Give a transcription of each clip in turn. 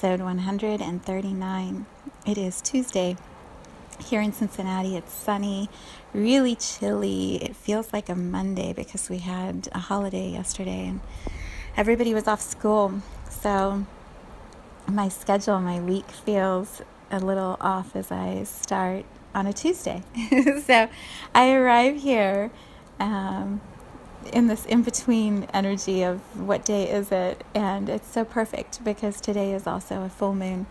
Episode 139. It is Tuesday. Here in Cincinnati, it's sunny, really chilly. It feels like a Monday because we had a holiday yesterday and everybody was off school. So my schedule, my week feels a little off as I start on a Tuesday. so I arrive here. Um, in this in between energy of what day is it, and it's so perfect because today is also a full moon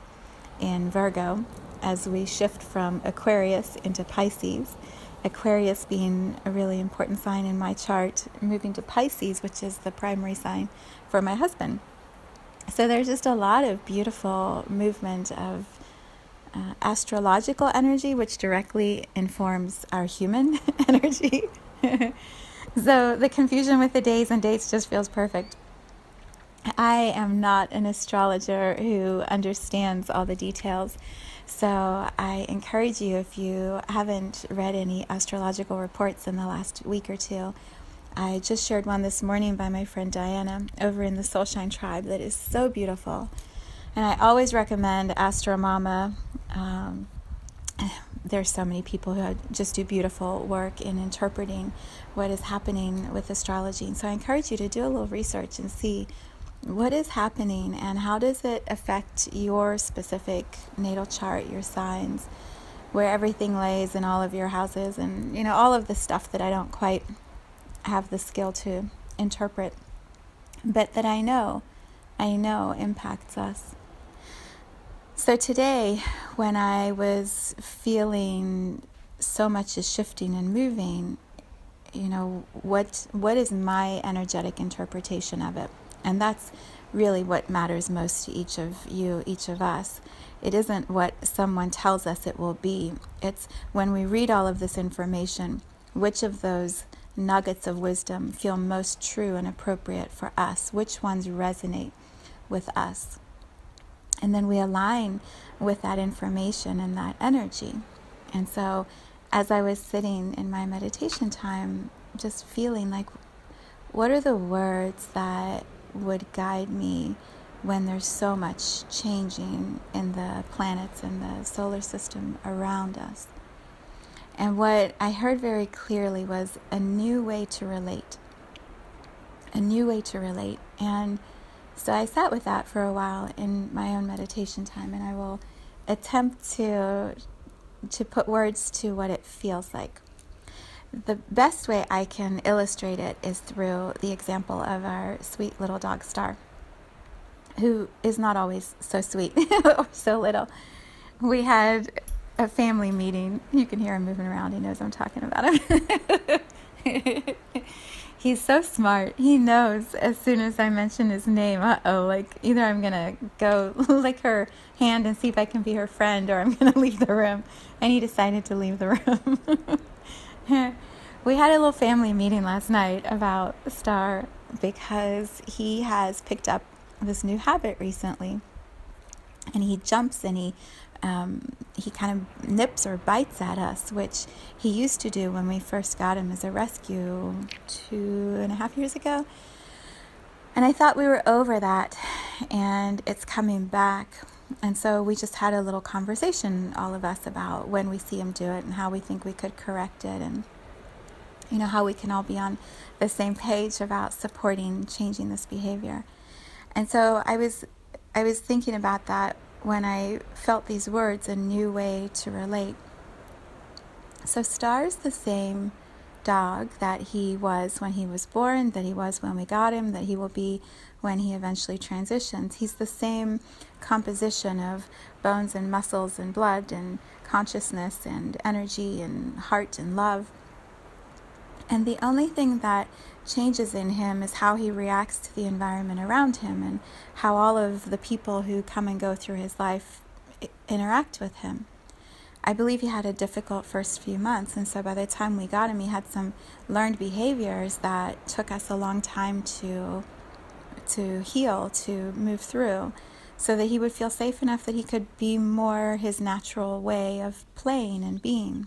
in Virgo as we shift from Aquarius into Pisces. Aquarius being a really important sign in my chart, moving to Pisces, which is the primary sign for my husband. So there's just a lot of beautiful movement of uh, astrological energy, which directly informs our human energy. So the confusion with the days and dates just feels perfect. I am not an astrologer who understands all the details. So I encourage you, if you haven't read any astrological reports in the last week or two, I just shared one this morning by my friend Diana over in the Soulshine Tribe that is so beautiful. And I always recommend Astromama. Um, there's so many people who just do beautiful work in interpreting what is happening with astrology. And so I encourage you to do a little research and see what is happening and how does it affect your specific natal chart, your signs, where everything lays in all of your houses and you know all of the stuff that I don't quite have the skill to interpret, but that I know I know impacts us. So today, when I was feeling so much is shifting and moving, you know, what what is my energetic interpretation of it? And that's really what matters most to each of you, each of us. It isn't what someone tells us it will be. It's when we read all of this information, which of those nuggets of wisdom feel most true and appropriate for us? Which ones resonate with us? And then we align with that information and that energy. And so, as I was sitting in my meditation time, just feeling like, what are the words that would guide me when there's so much changing in the planets and the solar system around us? And what I heard very clearly was a new way to relate. A new way to relate. And so I sat with that for a while in my own meditation time, and I will attempt to to put words to what it feels like. The best way I can illustrate it is through the example of our sweet little dog Star, who is not always so sweet or so little. We had a family meeting. You can hear him moving around. He knows I'm talking about him. He's so smart. He knows as soon as I mention his name, uh oh, like either I'm to go lick her hand and see if I can be her friend or I'm to leave the room. And he decided to leave the room. we had a little family meeting last night about Star because he has picked up this new habit recently. And he jumps and he um, he kind of nips or bites at us, which he used to do when we first got him as a rescue two and a half years ago. And I thought we were over that, and it's coming back. And so we just had a little conversation, all of us, about when we see him do it and how we think we could correct it, and you know how we can all be on the same page about supporting changing this behavior. And so I was, I was thinking about that when I felt these words, a new way to relate. So, Star's the same dog that he was when he was born, that he was when we got him, that he will be when he eventually transitions. He's the same composition of bones and muscles and blood and consciousness and energy and heart and love. And the only thing that changes in him is how he reacts to the environment around him and how all of the people who come and go through his life interact with him. I believe he had a difficult first few months, and so by the time we got him, he had some learned behaviors that took us a long time to to heal, to move through, so that he would feel safe enough that he could be more his natural way of playing and being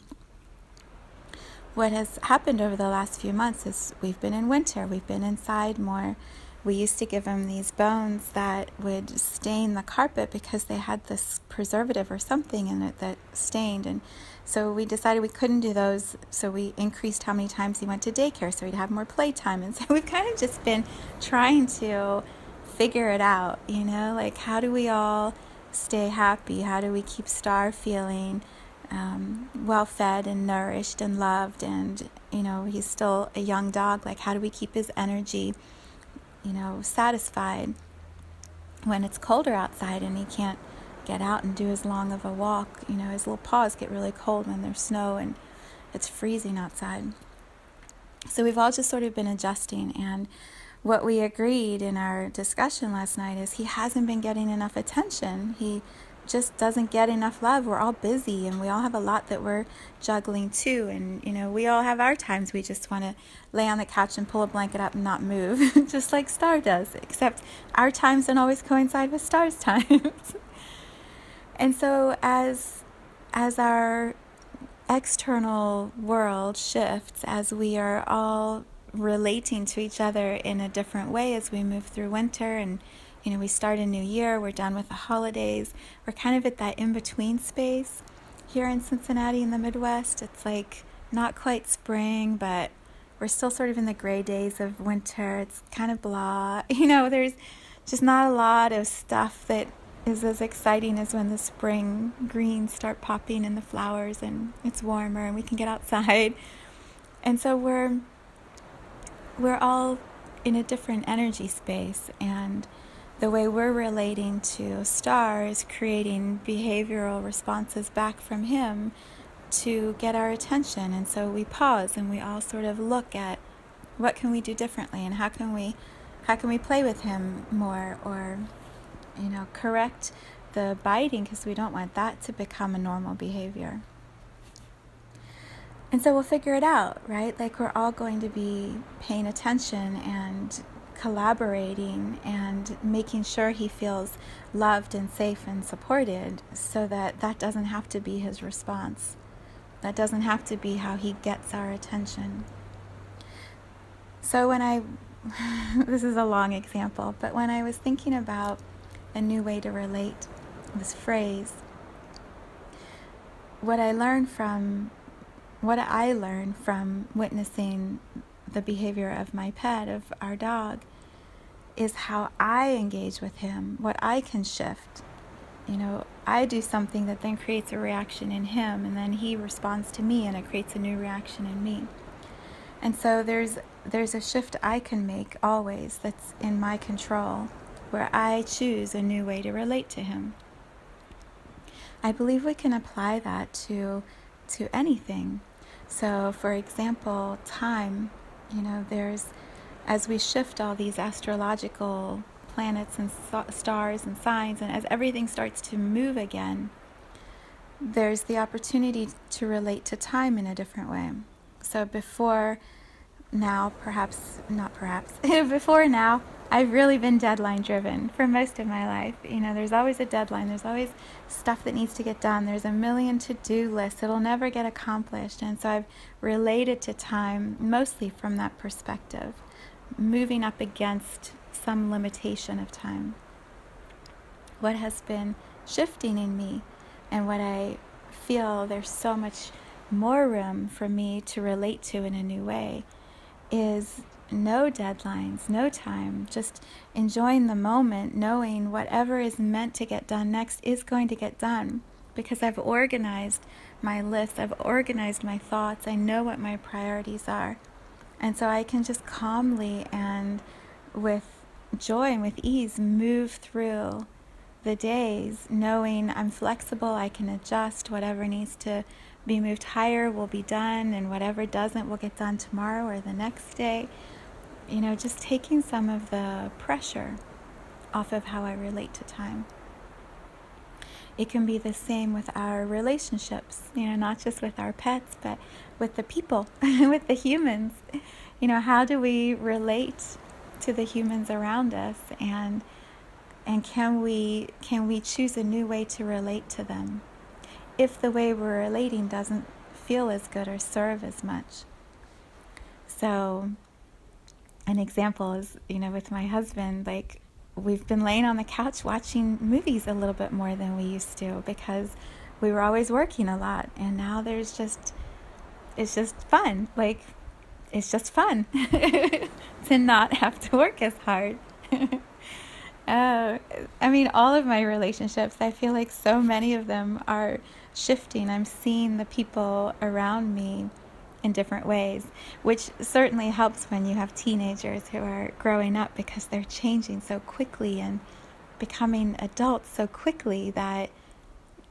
what has happened over the last few months is we've been in winter, we've been inside more. We used to give him these bones that would stain the carpet because they had this preservative or something in it that stained. And so we decided we couldn't do those. So we increased how many times he went to daycare so he'd have more playtime. And so we've kind of just been trying to figure it out, you know, like how do we all stay happy? How do we keep Star feeling? um, well fed and nourished and loved and you know he's still a young dog like how do we keep his energy you know satisfied when it's colder outside and he can't get out and do as long of a walk? You know his little paws get really cold when there's snow and it's freezing outside. So we've all just sort of been adjusting and what we agreed in our discussion last night is he hasn't been getting enough attention. He just doesn't get enough love. We're all busy and we all have a lot that we're juggling too. And, you know, we all have our times we just want to lay on the couch and pull a blanket up and not move, just like Star does, except our times don't always coincide with Star's times. and so as as our external world shifts, as we are all relating to each other in a different way as we move through winter and you know, we start a new year, we're done with the holidays, we're kind of at that in between space. Here in Cincinnati in the Midwest, it's like not quite spring, but we're still sort of in the gray days of winter. It's kind of blah. You know, there's just not a lot of stuff that is as exciting as when the spring greens start popping in the flowers and it's warmer and we can get outside. And so we're we're all in a different energy space and the way we're relating to Star is creating behavioral responses back from him to get our attention. And so we pause and we all sort of look at what can we do differently and how can we how can we play with him more or you know correct the biting because we don't want that to become a normal behavior. And so we'll figure it out, right? Like we're all going to be paying attention and collaborating and making sure he feels loved and safe and supported so that that doesn't have to be his response. That doesn't have to be how he gets our attention. So when I, this is a long example, but when I was thinking about a new way to relate this phrase, what I learned from, what I learned from witnessing the behavior of my pet, of our dog, is how I engage with him, what I can shift. You know, I do something that then creates a reaction in him, and then he responds to me, and it creates a new reaction in me. And so there's there's a shift I can make always that's in my control, where I choose a new way to relate to him. I believe we can apply that to to anything. So, for example, time. You know, there's as we shift all these astrological planets and stars and signs, and as everything starts to move again, there's the opportunity to relate to time in a different way. So before now, perhaps, not perhaps, before now, I've really been deadline driven for most of my life. You know, there's always a deadline, there's always stuff that needs to get done, there's a million to do lists, it'll never get accomplished. And so I've related to time mostly from that perspective moving up against some limitation of time. What has been shifting in me and what I feel there's so much more room for me to relate to in a new way is no deadlines, no time, just enjoying the moment, knowing whatever is meant to get done next is going to get done because I've organized my list, I've organized my thoughts, I know what my priorities are. And so I can just calmly and with joy and with ease move through the days, knowing I'm flexible, I can adjust. Whatever needs to be moved higher will be done, and whatever doesn't will get done tomorrow or the next day. You know, just taking some of the pressure off of how I relate to time. It can be the same with our relationships, you know, not just with our pets, but with the people, with the humans. You know, how do we relate to the humans around us and and can we can we choose a new way to relate to them if the way we're relating doesn't feel as good or serve as much. So an example is you know with my husband like we've been laying on the couch watching movies a little bit more than we used to because we were always working a lot. And now there's just it's just fun. Like it's just fun to not have to work as hard uh, I mean, all of my relationships, I feel like so many of them are shifting. I'm seeing the people around me in different ways, which certainly helps when you have teenagers who are growing up because they're changing so quickly and becoming adults so quickly that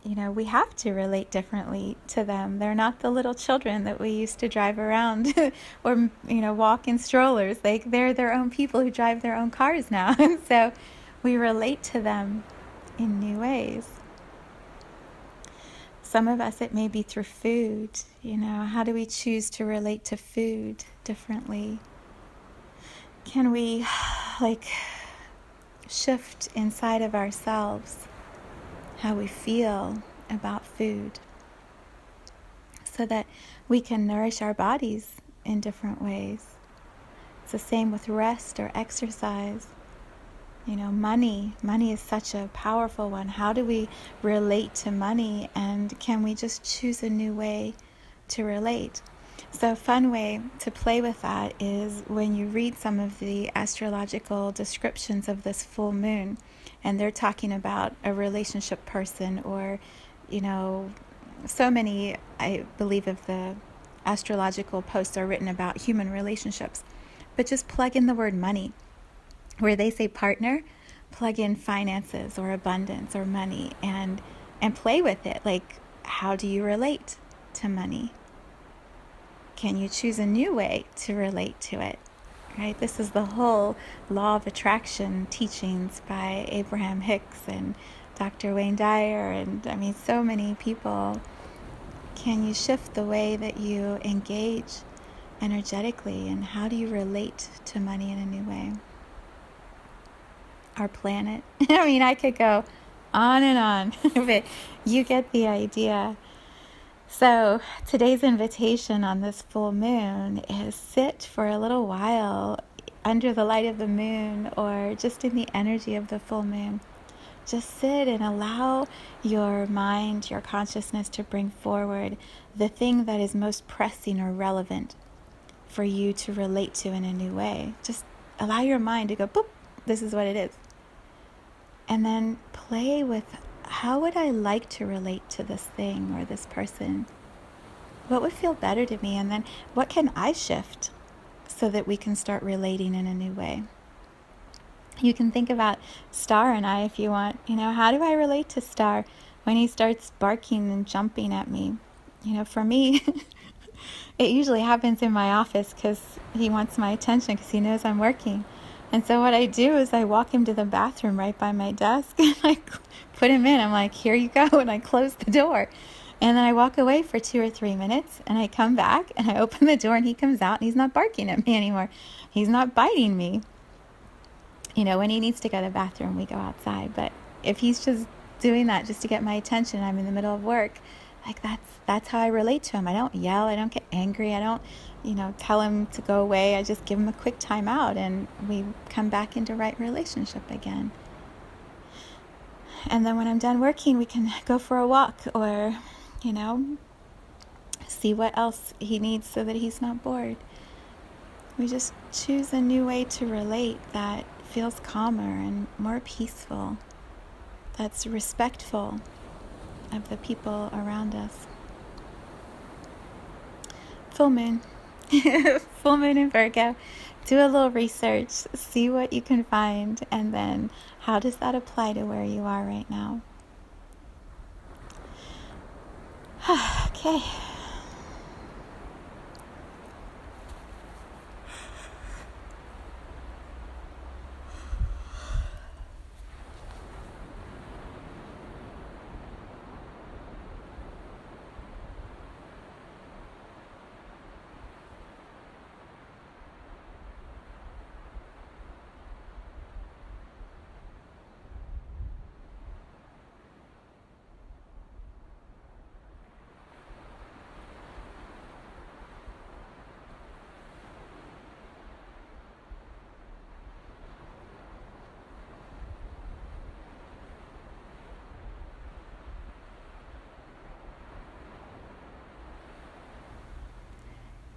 you know we have to relate differently to them. They're not the little children that we used to drive around or you know walk in strollers. Like they're their own people who drive their own cars now. So we relate to them in new ways. Some of us, it may be through food. You know, how do we choose to relate to food differently? Can we, like, shift inside of ourselves how we feel about food so that we can nourish our bodies in different ways? It's the same with rest or exercise. You know, money, money is such a powerful one. How do we relate to money and can we just choose a new way to relate? So, a fun way to play with that is when you read some of the astrological descriptions of this full moon, and they're talking about a relationship person, or, you know, so many, I believe, of the astrological posts are written about human relationships. But just plug in the word money where they say partner, plug in finances or abundance or money and and play with it. Like how do you relate to money? Can you choose a new way to relate to it? Right? This is the whole law of attraction teachings by Abraham Hicks and Dr. Wayne Dyer and I mean so many people. Can you shift the way that you engage energetically and how do you relate to money in a new way? Our planet. I mean, I could go on and on, but you get the idea. So, today's invitation on this full moon is sit for a little while under the light of the moon or just in the energy of the full moon. Just sit and allow your mind, your consciousness to bring forward the thing that is most pressing or relevant for you to relate to in a new way. Just allow your mind to go, boop, this is what it is and then play with how would I like to relate to this thing or this person? What would feel better to me? And then what can I shift so that we can start relating in a new way? You can think about Star and I if you want. You know, how do I relate to Star when he starts barking and jumping at me? You know, for me, it usually happens in my office because he wants my attention because he knows I'm working. And so what I do is I walk him to the bathroom right by my desk and I put him in. I'm like, here you go. And I close the door. And then I walk away for two or three minutes and I come back and I open the door and he comes out and he's not barking at me anymore. He's not biting me. You know, when he needs to go to the bathroom, we go outside. But if he's just doing that just to get my attention, I'm in the middle of work, like that's that's how I relate to him. I don't yell, I don't get angry, I don't you know, tell him to go away. I just give him a quick time out and we come back into right relationship again. And then when I'm done working, we can go for a walk or, you know, see what else he needs so that he's not bored. We just choose a new way to relate that feels calmer and more peaceful, that's respectful of the people around us. Full moon Full moon in Virgo. Do a little research, see what you can find, and then how does that apply to where you are right now? okay.